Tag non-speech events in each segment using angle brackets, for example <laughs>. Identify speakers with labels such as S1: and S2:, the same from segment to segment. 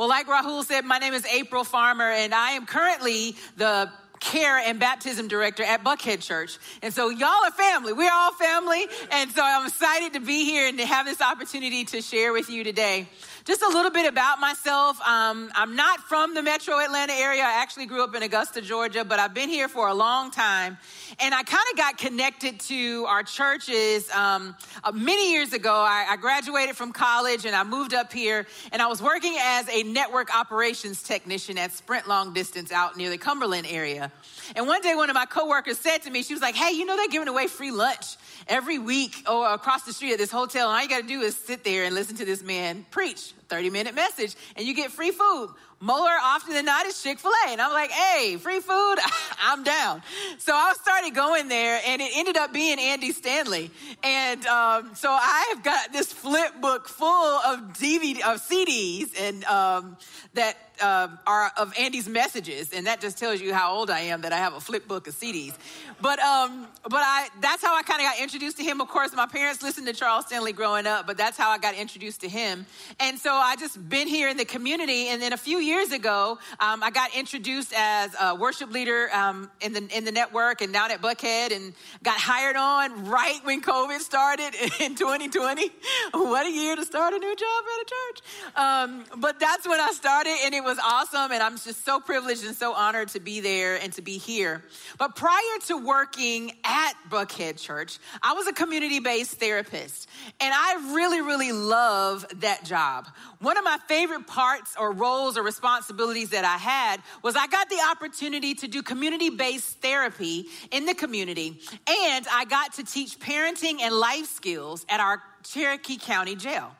S1: Well, like Rahul said, my name is April Farmer, and I am currently the care and baptism director at Buckhead Church. And so y'all are family. We're all family. And so I'm excited to be here and to have this opportunity to share with you today. Just a little bit about myself. Um, I'm not from the metro Atlanta area. I actually grew up in Augusta, Georgia, but I've been here for a long time. And I kind of got connected to our churches um, uh, many years ago. I, I graduated from college and I moved up here, and I was working as a network operations technician at Sprint Long Distance out near the Cumberland area. And one day, one of my coworkers said to me, she was like, Hey, you know, they're giving away free lunch every week or across the street at this hotel. And all you got to do is sit there and listen to this man preach 30 minute message, and you get free food more often than not is Chick fil A. And I'm like, hey, free food, <laughs> I'm down. So I started going there, and it ended up being Andy Stanley. And um, so I've got this flip book full of DVD, of CDs, and um, that uh, are of Andy's messages, and that just tells you how old I am that I have a flip book of CDs. But um, but I that's how I kind of got introduced to him. Of course, my parents listened to Charles Stanley growing up, but that's how I got introduced to him. And so I just been here in the community, and then a few years ago, um, I got introduced as a worship leader um, in the in the network and down at Buckhead, and got hired on right when COVID started <laughs> in 2020. what a year to start a new job at a church! Um, but that's when I started, and it was was awesome, and I'm just so privileged and so honored to be there and to be here. But prior to working at Buckhead Church, I was a community based therapist, and I really, really love that job. One of my favorite parts or roles or responsibilities that I had was I got the opportunity to do community based therapy in the community, and I got to teach parenting and life skills at our Cherokee County Jail.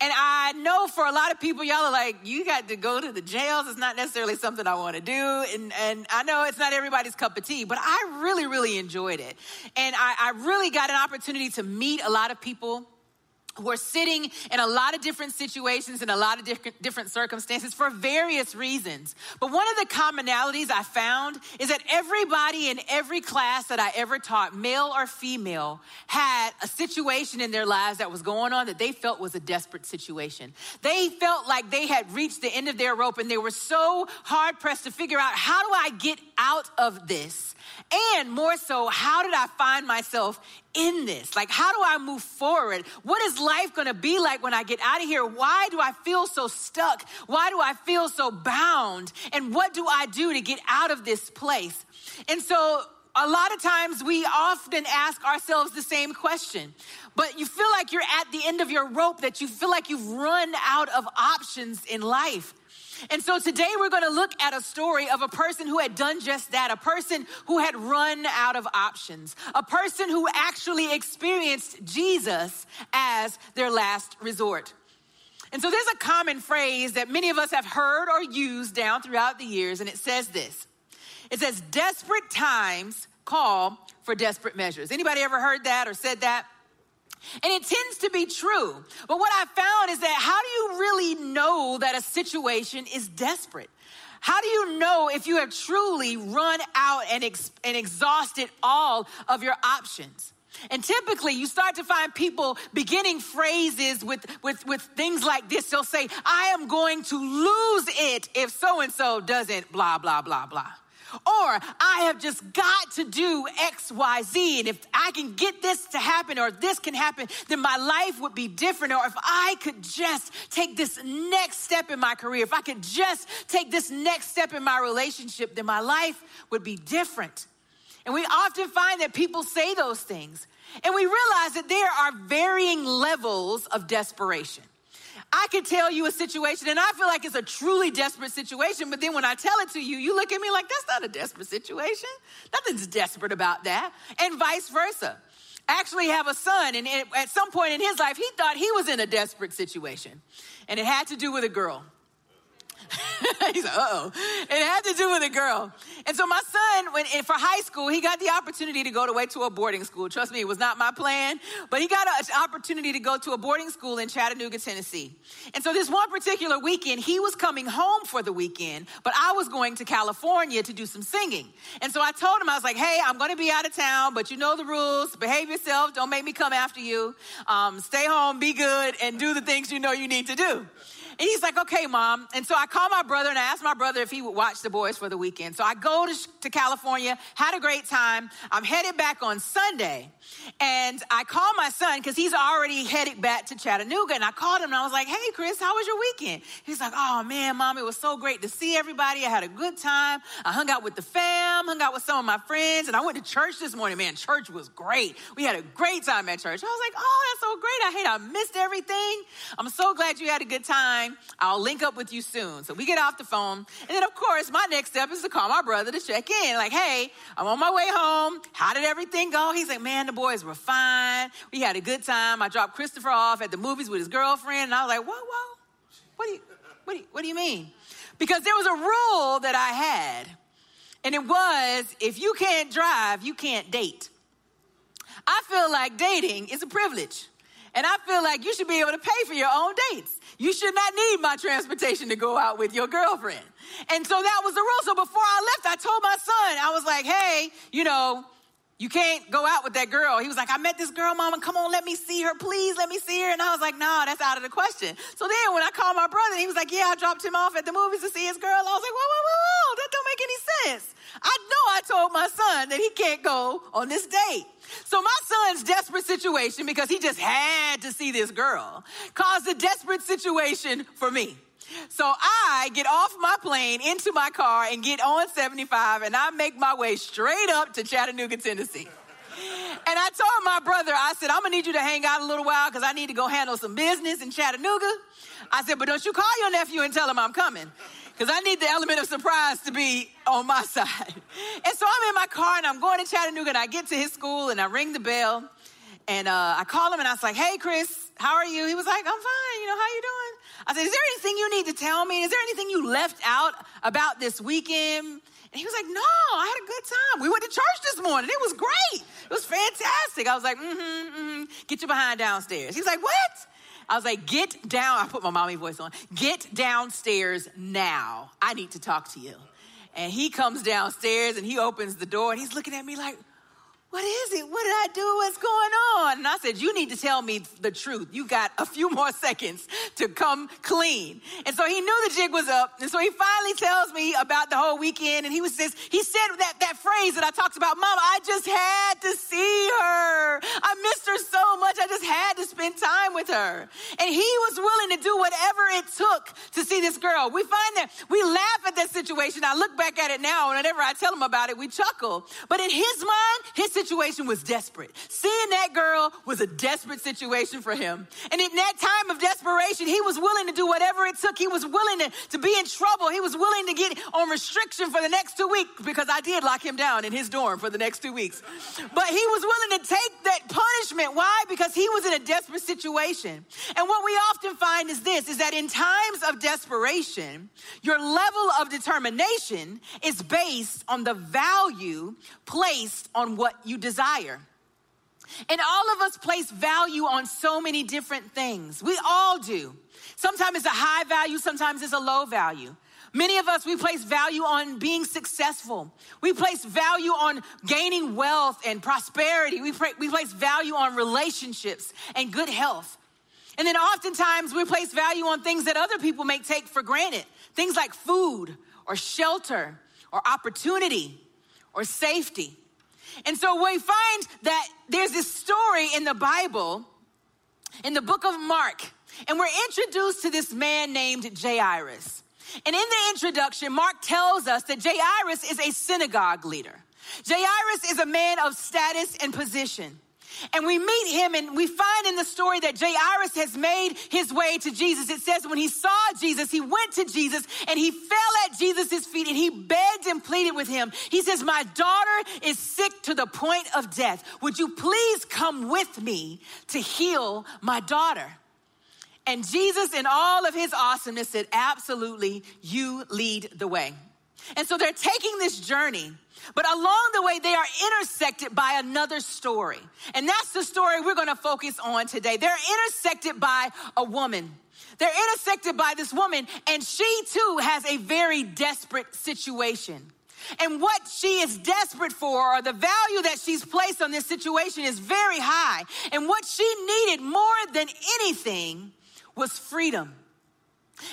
S1: And I know for a lot of people, y'all are like, you got to go to the jails. It's not necessarily something I want to do. And, and I know it's not everybody's cup of tea, but I really, really enjoyed it. And I, I really got an opportunity to meet a lot of people who are sitting in a lot of different situations and a lot of different, different circumstances for various reasons. But one of the commonalities I found is that everybody in every class that I ever taught, male or female, had a situation in their lives that was going on that they felt was a desperate situation. They felt like they had reached the end of their rope and they were so hard pressed to figure out how do I get out of this? And more so, how did I find myself in this? Like, how do I move forward? What is life gonna be like when I get out of here? Why do I feel so stuck? Why do I feel so bound? And what do I do to get out of this place? And so, a lot of times we often ask ourselves the same question, but you feel like you're at the end of your rope, that you feel like you've run out of options in life. And so today we're going to look at a story of a person who had done just that, a person who had run out of options, a person who actually experienced Jesus as their last resort. And so there's a common phrase that many of us have heard or used down throughout the years, and it says this. It says, desperate times call for desperate measures. Anybody ever heard that or said that? And it tends to be true. But what I found is that how do you really know that a situation is desperate? How do you know if you have truly run out and, ex- and exhausted all of your options? And typically, you start to find people beginning phrases with, with, with things like this. They'll say, I am going to lose it if so and so doesn't, blah, blah, blah, blah. Or I have just got to do X, Y, Z. And if I can get this to happen or this can happen, then my life would be different. Or if I could just take this next step in my career, if I could just take this next step in my relationship, then my life would be different. And we often find that people say those things. And we realize that there are varying levels of desperation. I could tell you a situation and I feel like it's a truly desperate situation, but then when I tell it to you, you look at me like, that's not a desperate situation. Nothing's desperate about that. And vice versa. Actually have a son, and at some point in his life, he thought he was in a desperate situation, and it had to do with a girl. <laughs> He's like, oh. It had to do with a girl. And so my son, when in for high school, he got the opportunity to go away to a boarding school. Trust me, it was not my plan, but he got an opportunity to go to a boarding school in Chattanooga, Tennessee. And so this one particular weekend, he was coming home for the weekend, but I was going to California to do some singing. And so I told him, I was like, hey, I'm going to be out of town, but you know the rules. Behave yourself. Don't make me come after you. Um, stay home, be good, and do the things you know you need to do. And he's like, okay, mom. And so I called my brother and I asked my brother if he would watch the boys for the weekend. So I go to, to California, had a great time. I'm headed back on Sunday. And I call my son because he's already headed back to Chattanooga. And I called him and I was like, hey, Chris, how was your weekend? He's like, oh man, mom, it was so great to see everybody. I had a good time. I hung out with the fam, hung out with some of my friends, and I went to church this morning. Man, church was great. We had a great time at church. I was like, oh, that's so great. I hate I missed everything. I'm so glad you had a good time. I'll link up with you soon. So we get off the phone. And then, of course, my next step is to call my brother to check in. Like, hey, I'm on my way home. How did everything go? He's like, man, the boys were fine. We had a good time. I dropped Christopher off at the movies with his girlfriend. And I was like, whoa, whoa. What do you, what do you, what do you mean? Because there was a rule that I had. And it was if you can't drive, you can't date. I feel like dating is a privilege. And I feel like you should be able to pay for your own dates. You should not need my transportation to go out with your girlfriend. And so that was the rule. So before I left, I told my son, I was like, hey, you know, you can't go out with that girl. He was like, I met this girl, mama. Come on, let me see her. Please let me see her. And I was like, no, that's out of the question. So then when I called my brother, he was like, yeah, I dropped him off at the movies to see his girl. I was like, whoa, whoa, whoa, whoa. That don't make any sense. I know I told my son that he can't go on this date. So my son's desperate situation, because he just had to see this girl, caused a desperate situation for me. So I get off my plane into my car and get on 75 and I make my way straight up to Chattanooga, Tennessee. And I told my brother, I said, I'm gonna need you to hang out a little while because I need to go handle some business in Chattanooga. I said, but don't you call your nephew and tell him I'm coming because I need the element of surprise to be on my <laughs> side. And so I'm in my car and I'm going to Chattanooga and I get to his school and I ring the bell and uh, I call him and I was like, hey, Chris, how are you? He was like, I'm fine. You know, how you doing? I said, is there anything you need to tell me? Is there anything you left out about this weekend? And he was like, no, I had a good time. We went to church this morning. It was great. It was fantastic. I was like, mm-hmm, mm-hmm. Get your behind downstairs. He's like, what? I was like, get down. I put my mommy voice on. Get downstairs now. I need to talk to you. And he comes downstairs and he opens the door and he's looking at me like, what is it? What did I do? What's going on? And I said, You need to tell me the truth. You got a few <laughs> more seconds to come clean. And so he knew the jig was up. And so he finally tells me about the whole weekend. And he was says, he said that, that phrase that I talked about, Mama, I just had to see her. I missed her much. I just had to spend time with her. And he was willing to do whatever it took to see this girl. We find that we laugh at that situation. I look back at it now, and whenever I tell him about it, we chuckle. But in his mind, his situation was desperate. Seeing that girl was a desperate situation for him. And in that time of desperation, he was willing to do whatever it took. He was willing to, to be in trouble. He was willing to get on restriction for the next two weeks because I did lock him down in his dorm for the next two weeks. But he was willing to take that punishment. Why? Because he was in a desperate situation. And what we often find is this, is that in times of desperation, your level of determination is based on the value placed on what you desire. And all of us place value on so many different things. We all do. Sometimes it's a high value, sometimes it's a low value. Many of us, we place value on being successful. We place value on gaining wealth and prosperity. We, we place value on relationships and good health. And then oftentimes we place value on things that other people may take for granted things like food or shelter or opportunity or safety. And so we find that there's this story in the Bible, in the book of Mark, and we're introduced to this man named Jairus. And in the introduction, Mark tells us that Jairus is a synagogue leader. Jairus is a man of status and position. And we meet him, and we find in the story that Jairus has made his way to Jesus. It says when he saw Jesus, he went to Jesus and he fell at Jesus' feet and he begged and pleaded with him. He says, My daughter is sick to the point of death. Would you please come with me to heal my daughter? And Jesus, in all of his awesomeness, said, Absolutely, you lead the way. And so they're taking this journey. But along the way, they are intersected by another story. And that's the story we're gonna focus on today. They're intersected by a woman. They're intersected by this woman, and she too has a very desperate situation. And what she is desperate for, or the value that she's placed on this situation, is very high. And what she needed more than anything was freedom.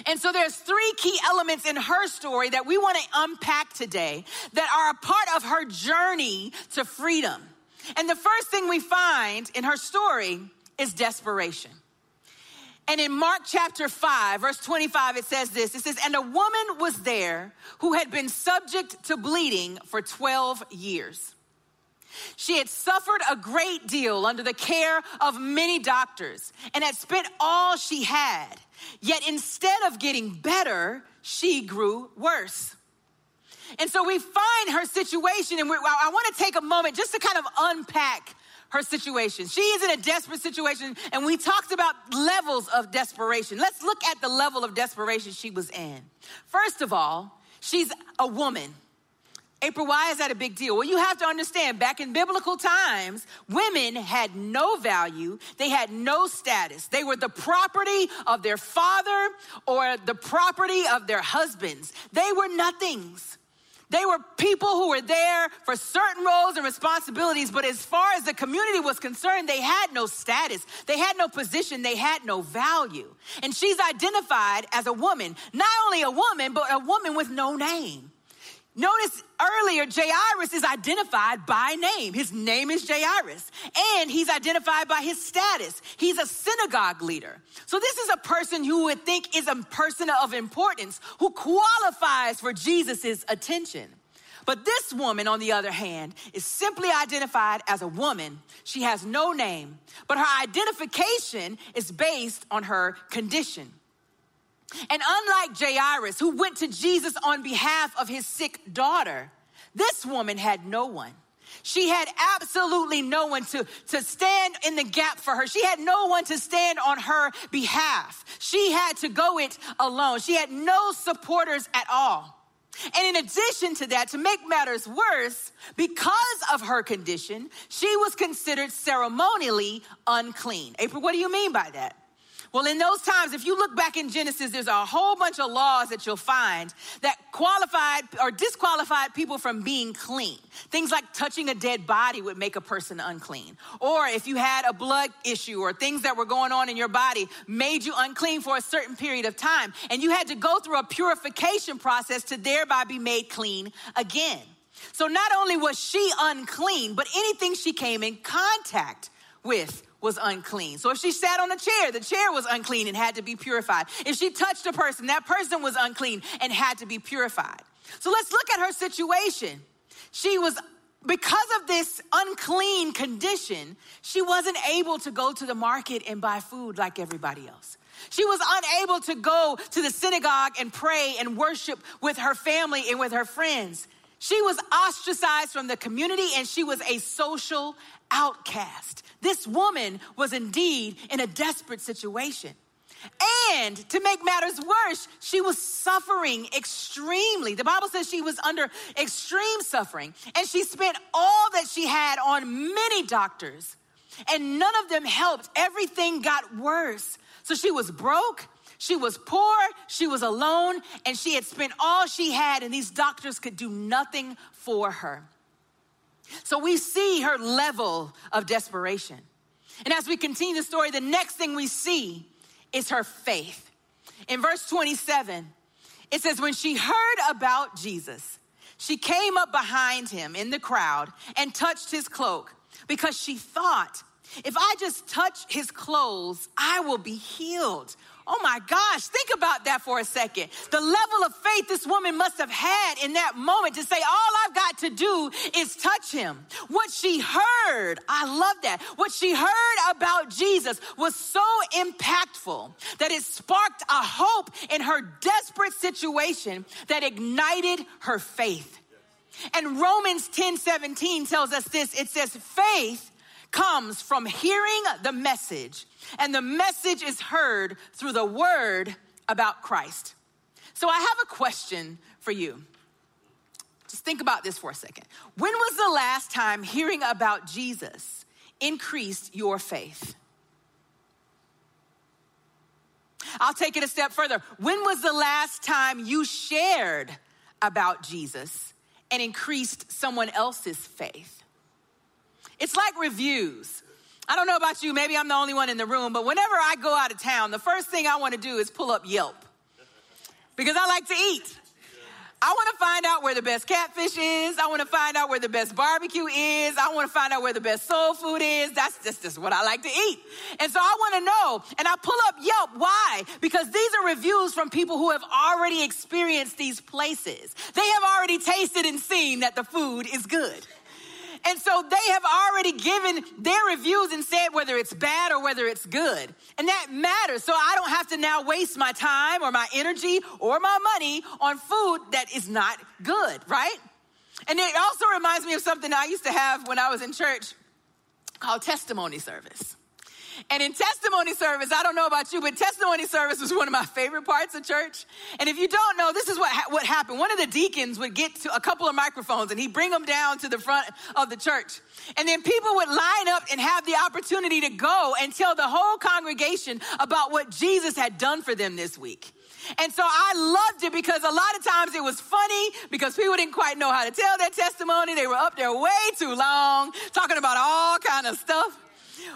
S1: And so there's three key elements in her story that we want to unpack today that are a part of her journey to freedom. And the first thing we find in her story is desperation. And in Mark chapter 5, verse 25, it says this it says, And a woman was there who had been subject to bleeding for 12 years. She had suffered a great deal under the care of many doctors and had spent all she had. Yet instead of getting better, she grew worse. And so we find her situation, and I want to take a moment just to kind of unpack her situation. She is in a desperate situation, and we talked about levels of desperation. Let's look at the level of desperation she was in. First of all, she's a woman. April, why is that a big deal? Well, you have to understand, back in biblical times, women had no value, they had no status. They were the property of their father or the property of their husbands. They were nothings. They were people who were there for certain roles and responsibilities, but as far as the community was concerned, they had no status, they had no position, they had no value. And she's identified as a woman, not only a woman, but a woman with no name. Notice earlier, Jairus is identified by name. His name is Jairus, and he's identified by his status. He's a synagogue leader. So, this is a person who would think is a person of importance who qualifies for Jesus' attention. But this woman, on the other hand, is simply identified as a woman. She has no name, but her identification is based on her condition. And unlike Jairus, who went to Jesus on behalf of his sick daughter, this woman had no one. She had absolutely no one to, to stand in the gap for her. She had no one to stand on her behalf. She had to go it alone. She had no supporters at all. And in addition to that, to make matters worse, because of her condition, she was considered ceremonially unclean. April, what do you mean by that? Well, in those times, if you look back in Genesis, there's a whole bunch of laws that you'll find that qualified or disqualified people from being clean. Things like touching a dead body would make a person unclean. Or if you had a blood issue or things that were going on in your body made you unclean for a certain period of time. And you had to go through a purification process to thereby be made clean again. So not only was she unclean, but anything she came in contact with was unclean. So if she sat on a chair, the chair was unclean and had to be purified. If she touched a person, that person was unclean and had to be purified. So let's look at her situation. She was because of this unclean condition, she wasn't able to go to the market and buy food like everybody else. She was unable to go to the synagogue and pray and worship with her family and with her friends. She was ostracized from the community and she was a social outcast. This woman was indeed in a desperate situation. And to make matters worse, she was suffering extremely. The Bible says she was under extreme suffering, and she spent all that she had on many doctors, and none of them helped. Everything got worse. So she was broke, she was poor, she was alone, and she had spent all she had, and these doctors could do nothing for her. So we see her level of desperation. And as we continue the story, the next thing we see is her faith. In verse 27, it says, When she heard about Jesus, she came up behind him in the crowd and touched his cloak because she thought, if I just touch his clothes, I will be healed. Oh my gosh, think about that for a second. The level of faith this woman must have had in that moment to say, All I've got to do is touch him. What she heard, I love that. What she heard about Jesus was so impactful that it sparked a hope in her desperate situation that ignited her faith. And Romans 10 17 tells us this it says, Faith comes from hearing the message, and the message is heard through the word about Christ. So I have a question for you. Just think about this for a second. When was the last time hearing about Jesus increased your faith? I'll take it a step further. When was the last time you shared about Jesus and increased someone else's faith? It's like reviews. I don't know about you, maybe I'm the only one in the room, but whenever I go out of town, the first thing I want to do is pull up Yelp. because I like to eat. I want to find out where the best catfish is. I want to find out where the best barbecue is. I want to find out where the best soul food is. That's just, just what I like to eat. And so I want to know. And I pull up Yelp. Why? Because these are reviews from people who have already experienced these places. They have already tasted and seen that the food is good. And so they have already given their reviews and said whether it's bad or whether it's good. And that matters. So I don't have to now waste my time or my energy or my money on food that is not good, right? And it also reminds me of something I used to have when I was in church called testimony service. And in testimony service, I don't know about you, but testimony service was one of my favorite parts of church. And if you don't know, this is what, ha- what happened. One of the deacons would get to a couple of microphones and he'd bring them down to the front of the church. And then people would line up and have the opportunity to go and tell the whole congregation about what Jesus had done for them this week. And so I loved it because a lot of times it was funny because people didn't quite know how to tell their testimony. They were up there way too long talking about all kind of stuff.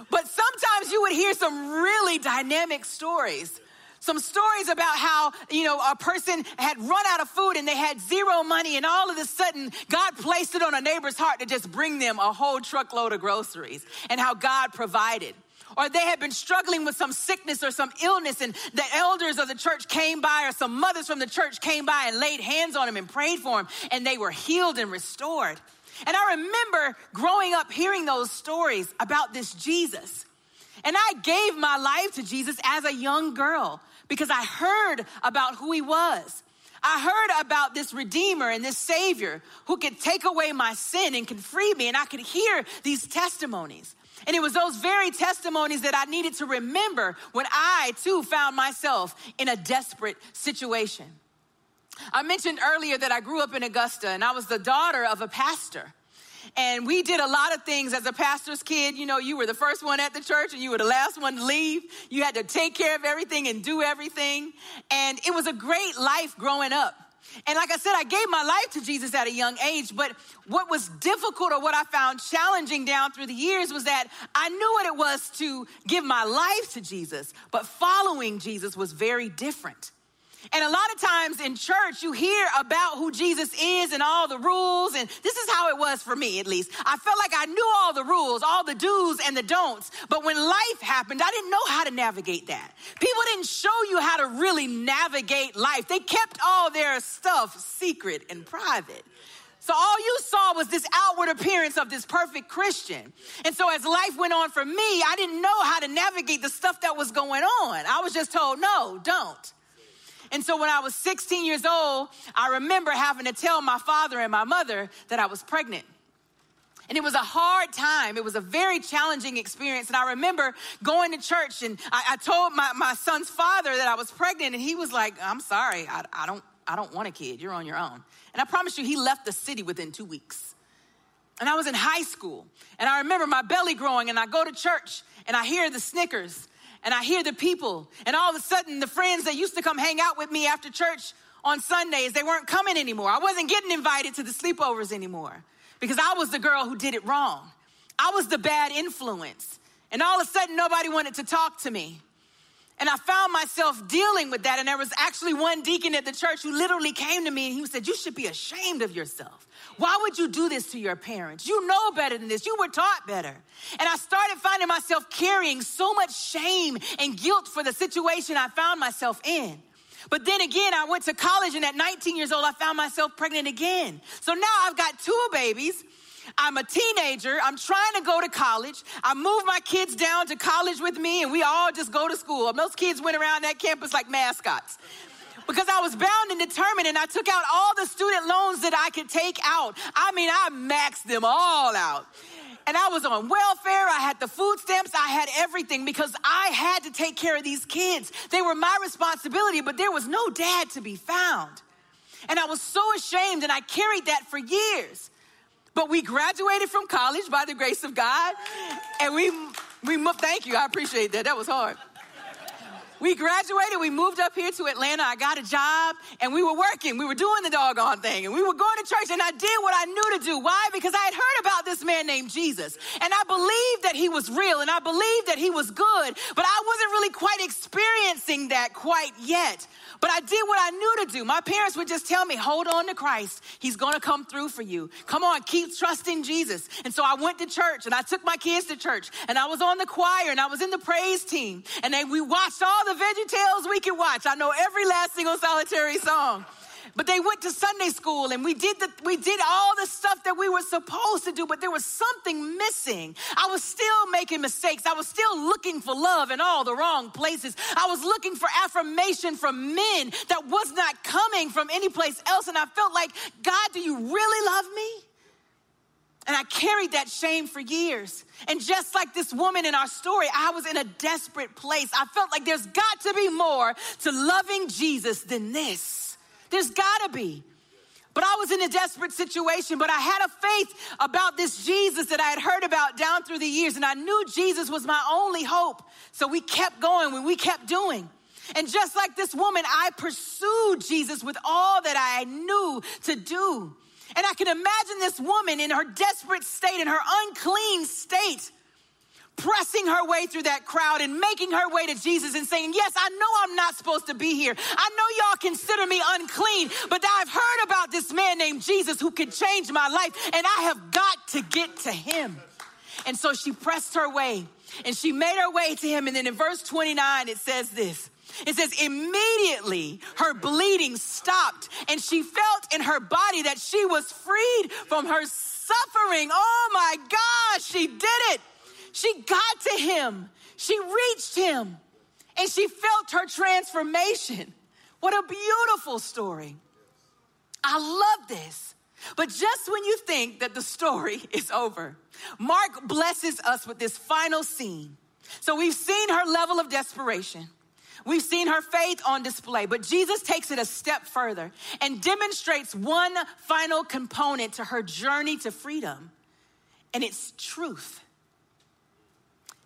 S1: But sometimes you would hear some really dynamic stories. Some stories about how, you know, a person had run out of food and they had zero money, and all of a sudden, God placed it on a neighbor's heart to just bring them a whole truckload of groceries, and how God provided or they had been struggling with some sickness or some illness, and the elders of the church came by, or some mothers from the church came by and laid hands on them and prayed for them, and they were healed and restored. And I remember growing up hearing those stories about this Jesus. And I gave my life to Jesus as a young girl because I heard about who he was. I heard about this Redeemer and this Savior who could take away my sin and could free me. And I could hear these testimonies. And it was those very testimonies that I needed to remember when I too found myself in a desperate situation. I mentioned earlier that I grew up in Augusta and I was the daughter of a pastor. And we did a lot of things as a pastor's kid. You know, you were the first one at the church and you were the last one to leave. You had to take care of everything and do everything. And it was a great life growing up. And like I said, I gave my life to Jesus at a young age, but what was difficult or what I found challenging down through the years was that I knew what it was to give my life to Jesus, but following Jesus was very different. And a lot of times in church, you hear about who Jesus is and all the rules. And this is how it was for me, at least. I felt like I knew all the rules, all the do's and the don'ts. But when life happened, I didn't know how to navigate that. People didn't show you how to really navigate life, they kept all their stuff secret and private. So all you saw was this outward appearance of this perfect Christian. And so as life went on for me, I didn't know how to navigate the stuff that was going on. I was just told, no, don't. And so when I was 16 years old, I remember having to tell my father and my mother that I was pregnant. And it was a hard time. It was a very challenging experience. And I remember going to church and I, I told my, my son's father that I was pregnant, and he was like, I'm sorry, I, I, don't, I don't want a kid. You're on your own. And I promise you, he left the city within two weeks. And I was in high school. And I remember my belly growing, and I go to church and I hear the Snickers and I hear the people, and all of a sudden, the friends that used to come hang out with me after church on Sundays, they weren't coming anymore. I wasn't getting invited to the sleepovers anymore because I was the girl who did it wrong. I was the bad influence. And all of a sudden, nobody wanted to talk to me. And I found myself dealing with that. And there was actually one deacon at the church who literally came to me and he said, You should be ashamed of yourself. Why would you do this to your parents? You know better than this. You were taught better. And I started finding myself carrying so much shame and guilt for the situation I found myself in. But then again, I went to college, and at 19 years old, I found myself pregnant again. So now I've got two babies. I'm a teenager. I'm trying to go to college. I moved my kids down to college with me, and we all just go to school. Most kids went around that campus like mascots because I was bound and determined and I took out all the student loans that I could take out. I mean, I maxed them all out. And I was on welfare, I had the food stamps, I had everything because I had to take care of these kids. They were my responsibility, but there was no dad to be found. And I was so ashamed and I carried that for years. But we graduated from college by the grace of God. And we, we thank you, I appreciate that. That was hard. we graduated, we moved up here to Atlanta. I got a job and we were working. We were doing the doggone thing and we were going to church and I did what I knew to do. Why? Because I had heard about this man named Jesus and I believed that he was real and I believed that he was good, but I wasn't really quite experiencing that quite yet. But I did what I knew to do. My parents would just tell me, hold on to Christ. He's going to come through for you. Come on, keep trusting Jesus. And so I went to church and I took my kids to church and I was on the choir and I was in the praise team. And then we watched all the Veggie Tales we could watch. I know every last single solitary song. But they went to Sunday school and we did the, we did all the stuff that we were supposed to do, but there was something missing. I was still making mistakes. I was still looking for love in all the wrong places. I was looking for affirmation from men that was not coming from any place else. And I felt like, God, do you really love me? And I carried that shame for years. And just like this woman in our story, I was in a desperate place. I felt like there's got to be more to loving Jesus than this. There's gotta be. But I was in a desperate situation, but I had a faith about this Jesus that I had heard about down through the years, and I knew Jesus was my only hope. So we kept going when we kept doing. And just like this woman, I pursued Jesus with all that I knew to do. And I can imagine this woman in her desperate state, in her unclean state, pressing her way through that crowd and making her way to Jesus and saying, Yes, I know I'm not supposed to be here. I know y'all consider me unclean, but I've heard about this man named Jesus who could change my life, and I have got to get to him. And so she pressed her way and she made her way to him. And then in verse 29, it says this. It says, immediately her bleeding stopped, and she felt in her body that she was freed from her suffering. Oh my gosh, she did it. She got to him, she reached him, and she felt her transformation. What a beautiful story. I love this. But just when you think that the story <laughs> is over, Mark blesses us with this final scene. So we've seen her level of desperation. We've seen her faith on display, but Jesus takes it a step further and demonstrates one final component to her journey to freedom, and it's truth.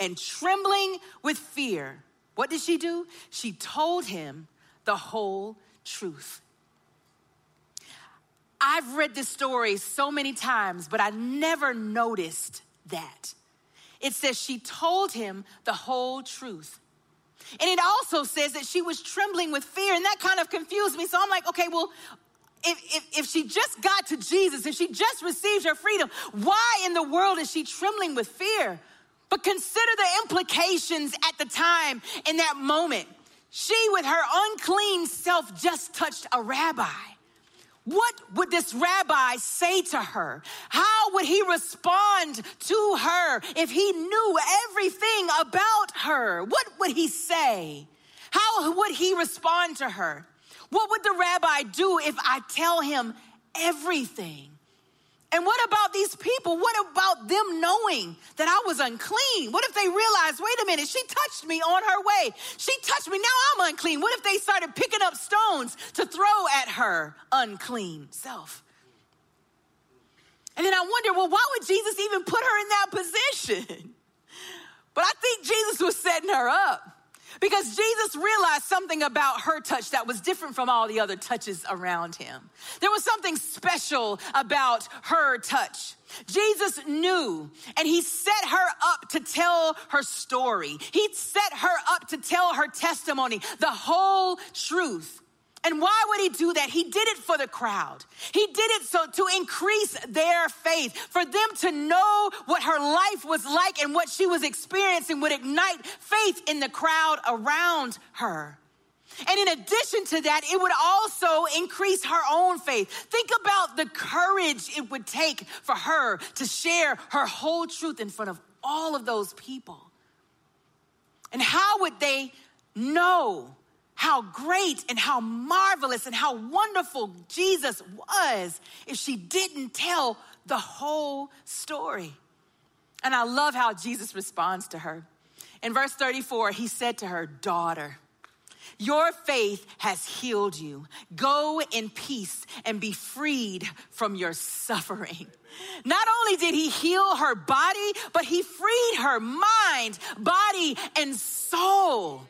S1: and trembling with fear, what did she do? She told him the whole truth. I've read this story so many times, but I never noticed that. It says she told him the whole truth. And it also says that she was trembling with fear, and that kind of confused me. So I'm like, okay, well, if, if, if, she just got to Jesus, if she just received her freedom, why in the world is she trembling with fear? But consider the implications at the time in that moment. She, with her unclean self, just touched a rabbi. What would this rabbi say to her? How would he respond to her if he knew everything about her? What would he say? How would he respond to her? What would the rabbi do if I tell him everything? And what about these people? What about them knowing that I was unclean? What if they realized, wait a minute, she touched me on her way. She touched me, now I'm unclean. What if they started picking up stones to throw at her unclean self? And then I wonder, well, why would Jesus even put her in that position? <laughs> But I think Jesus was setting her up. Because Jesus realized something about her touch that was different from all the other touches around him. There was something special about her touch. Jesus knew and he set her up to tell her story. He set her up to tell her testimony, the whole truth. And why would he do that? He did it for the crowd. He did it so to increase their faith, for them to know what her life was like and what she was experiencing would ignite faith in the crowd around her. And in addition to that, it would also increase her own faith. Think about the courage it would take for her to share her whole truth in front of all of those people. And how would they know how great and how marvelous and how wonderful Jesus was if she didn't tell the whole story. And I love how Jesus responds to her. In verse 34, he said to her, Daughter, your faith has healed you. Go in peace and be freed from your suffering. Not only did he heal her body, but he freed her mind, body, and soul.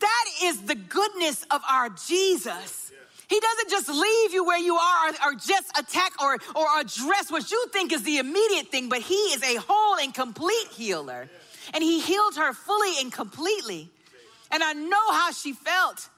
S1: That is the goodness of our Jesus. He doesn't just leave you where you are or, or, just attack or, or address what you think is the immediate thing, but He is a whole and complete healer. And He healed her fully and completely. And I know how she felt.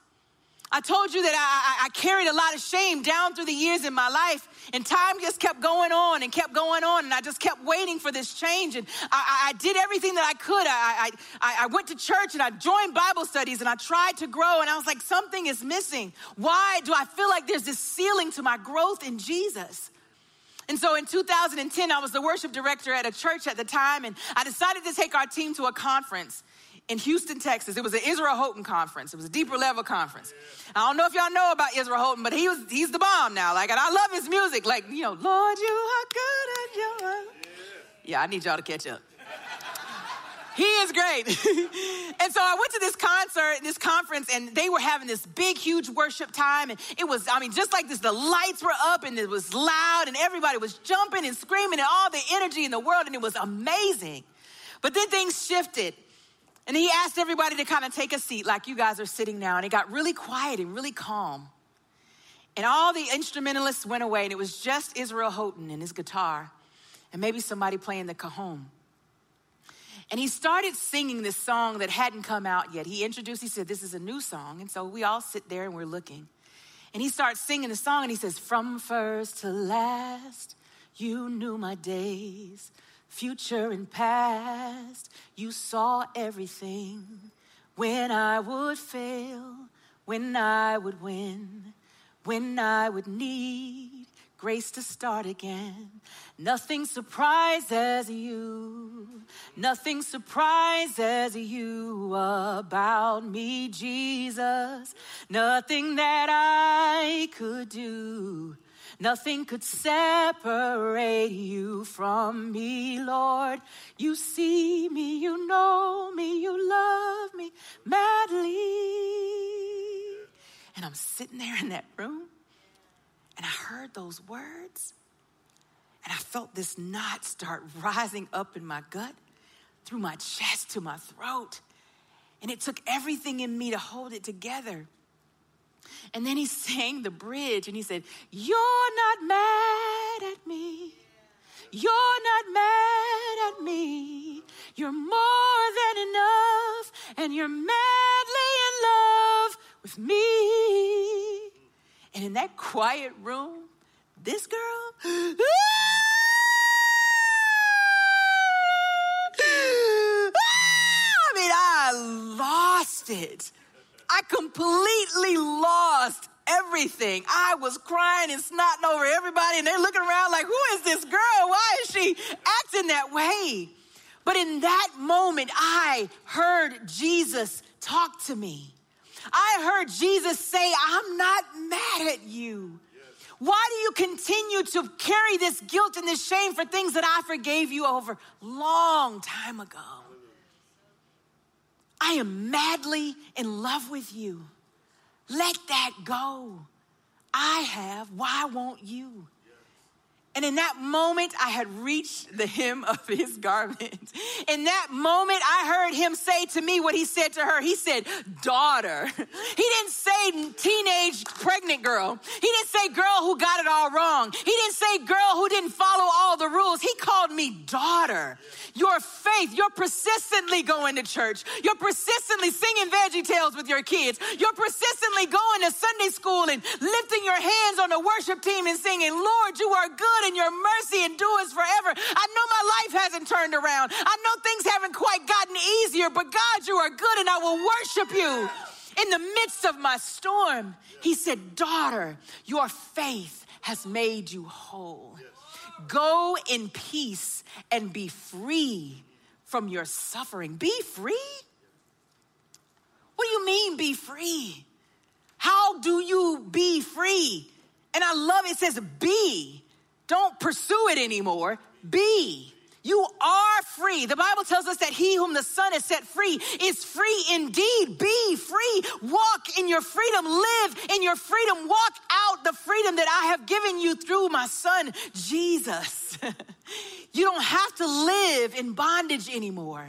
S1: I told you that I, I, I, carried a lot of shame down through the years in my life, and time just kept going on and kept going on, and I just kept waiting for this change. And I, I did everything that I could. I, I, went to church and I joined Bible studies and I tried to grow, and I was like, something is missing. Why do I feel like there's this ceiling to my growth in Jesus? And so in 2010, I was the worship director at a church at the time, and I decided to take our team to a conference in Houston, Texas. It was an Israel Houghton conference. It was a deeper level conference. I don't know if y'all know about Israel Houghton, but he was he's the bomb now. Like, and I love his music. Like, you know, Lord, you are good and you Yeah, I need y'all to catch up. He is great. <laughs> and so I went to this concert, this conference, and they were having this big, huge worship time. And it was, I mean, just like this, the lights were up and it was loud and everybody was jumping and screaming and all the energy in the world. And it was amazing. But then things shifted. And he asked everybody to kind of take a seat like you guys are sitting now. And it got really quiet and really calm. And all the instrumentalists went away, and it was just Israel Houghton and his guitar, and maybe somebody playing the cajon. And he started singing this song that hadn't come out yet. He introduced, he said, This is a new song. And so we all sit there and we're looking. And he starts singing the song, and he says, From first to last, you knew my days future and past. You saw everything. When I would fail, when I would win, when I would need grace to start again. Nothing surprises you, nothing surprises you about me, Jesus. Nothing that I could do Nothing could separate you from me, Lord. You see me, you know me, you love me madly. And I'm sitting there in that room and I heard those words and I felt this knot start rising up in my gut, through my chest to my throat. And it took everything in me to hold it together. And then he <laughs> sang the bridge and he said, You're not mad at me. You're not mad at me. You're more than enough, and you're madly in love with me. And in that quiet room, this girl, <gasps> I mean, I lost it. I completely everything. I was crying and snotting over everybody, and they're looking around like, who is this girl? Why is she acting that way? But in that moment, I heard Jesus talk to me. I heard Jesus say, I'm not mad at you. Why do you continue to carry this guilt and this shame for things that I forgave you over long time ago? I am madly in love with you. Let that go. I have. Why won't you? And in that moment, I had reached the hem of his garment. In that moment, I heard him say to me what he said to her. He said, Daughter. He didn't say teenage pregnant girl. He didn't say girl who got it all wrong. He didn't say girl who didn't follow all the rules. He called me daughter. Your faith, you're persistently going to church. You're persistently singing veggie tales with your kids. You're persistently going to Sunday school and lifting your hands on the worship team and singing, Lord, you are good good and your mercy endures forever. I know my life hasn't turned around. I know things haven't quite gotten easier, but God, you are good and I will worship you. In the midst of my storm, he said, Daughter, your faith has made you whole. Go in peace and be free from your suffering. Be free? What do you mean be free? How do you be free? And I love it, it says be. Don't pursue it anymore. Be. You are free. The Bible tells us that he whom the Son has set free is free indeed. Be free. Walk in your freedom. Live in your freedom. Walk out the freedom that I have given you through my Son, Jesus. <laughs> you don't have to live in bondage anymore.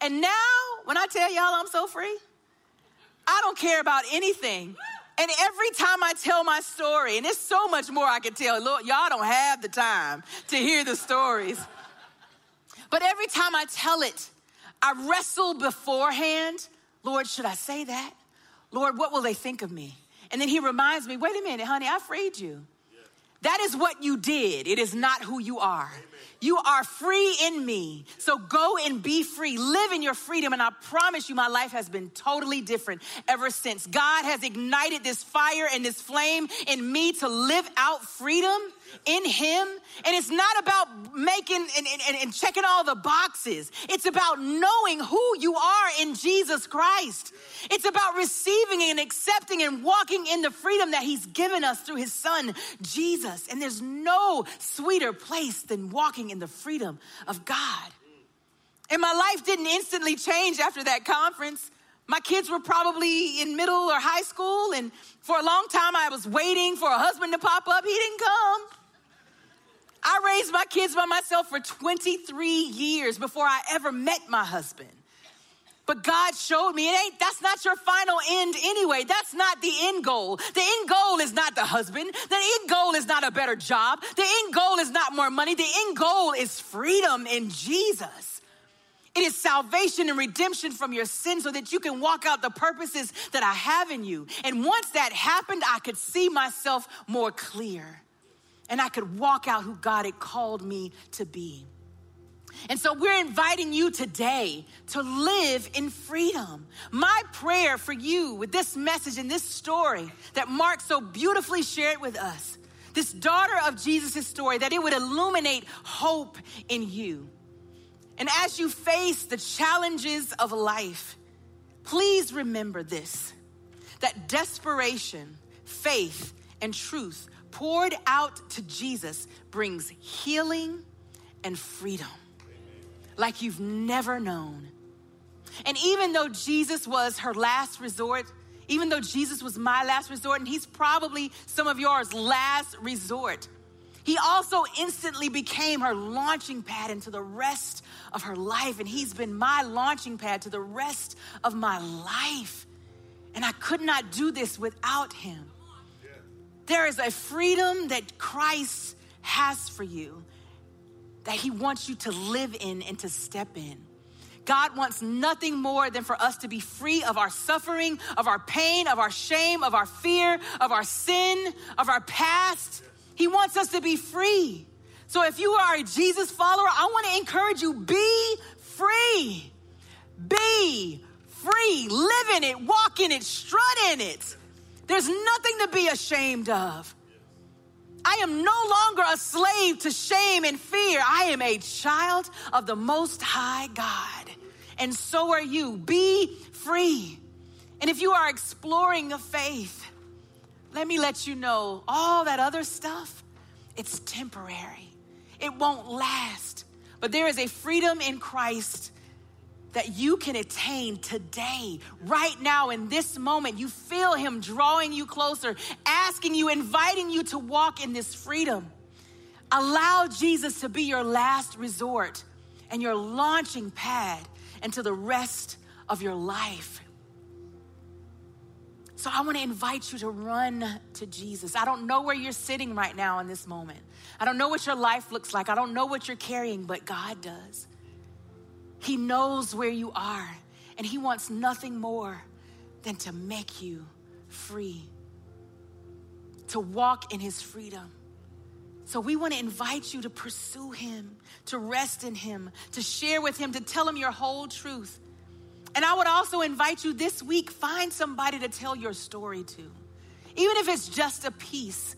S1: And now, when I tell y'all I'm so free, I don't care about anything. And every time I tell my story, and there's so much more I can tell, Lord, y'all don't have the time to hear the stories. But every time I tell it, I wrestle beforehand. Lord, should I say that? Lord, what will they think of me? And then he reminds me, wait a minute, honey, I freed you. That is what you did. It is not who you are. You are free in me. So go and be free. Live in your freedom. And I promise you, my life has been totally different ever since. God has ignited this fire and this flame in me to live out freedom in Him. And it's not about making and, and, and, checking all the boxes, it's about knowing who you are in Jesus Christ. It's about receiving and accepting and walking in the freedom that He's given us through His Son, Jesus. And there's no sweeter place than walking in the freedom of God. And my life didn't instantly change after that conference. My kids were probably in middle or high school, and for a long time I was waiting for a husband to pop up. He didn't come. I raised my kids by myself for 23 years before I ever met my husband. But God showed me it ain't, that's not your final end anyway. That's not the end goal. The end goal is not the husband. The end goal is not a better job. The end goal is not more money. The end goal is freedom in Jesus. It is salvation and redemption from your sin so that you can walk out the purposes that I have in you. And once that happened, I could see myself more clear and I could walk out who God had called me to be. And so we're inviting you today to live in freedom. My prayer for you with this message and this story that Mark so beautifully shared with us, this daughter of Jesus' story, that it would illuminate hope in you. And as you face the challenges of life, please remember this that desperation, faith, and truth poured out to Jesus brings healing and freedom like you've never known. And even though Jesus was her last resort, even though Jesus was my last resort, and he's probably some of yours last resort, he also instantly became her launching pad into the rest of her life. And he's been my launching pad to the rest of my life. And I could not do this without him. There is a freedom that Christ has for you that he wants you to live in and to step in. God wants nothing more than for us to be free of our suffering, of our pain, of our shame, of our fear, of our sin, of our past. He wants us to be free. So if you are a Jesus follower, I want to encourage you be free. Be free. Live in it, walk in it, strut in it. There's nothing to be ashamed of. I am no longer a slave to shame and fear. I am a child of the Most High God. And so are you. Be free. And if you are exploring the faith, let me let you know all that other stuff, it's temporary. It won't last. But there is a freedom in Christ that you can attain today, right now, in this moment. You feel Him drawing you closer, asking you, inviting you to walk in this freedom. Allow Jesus to be your last resort and your launching pad into the rest of your life. So I want to invite you to run to Jesus. I don't know where you're sitting right now in this moment. I don't know what your life looks like. I don't know what you're carrying, but God does. He knows where you are, and He wants nothing more than to make you free, to walk in His freedom. So we want to invite you to pursue Him, to rest in Him, to share with Him, to tell Him your whole truth. And I would also invite you this week, find somebody to tell your story to, even if it's just a piece.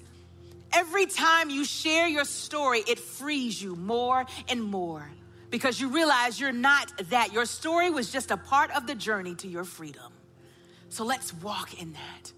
S1: Every time you share your story, it frees you more and more because you realize you're not that. Your story was just a part of the journey to your freedom. So let's walk in that.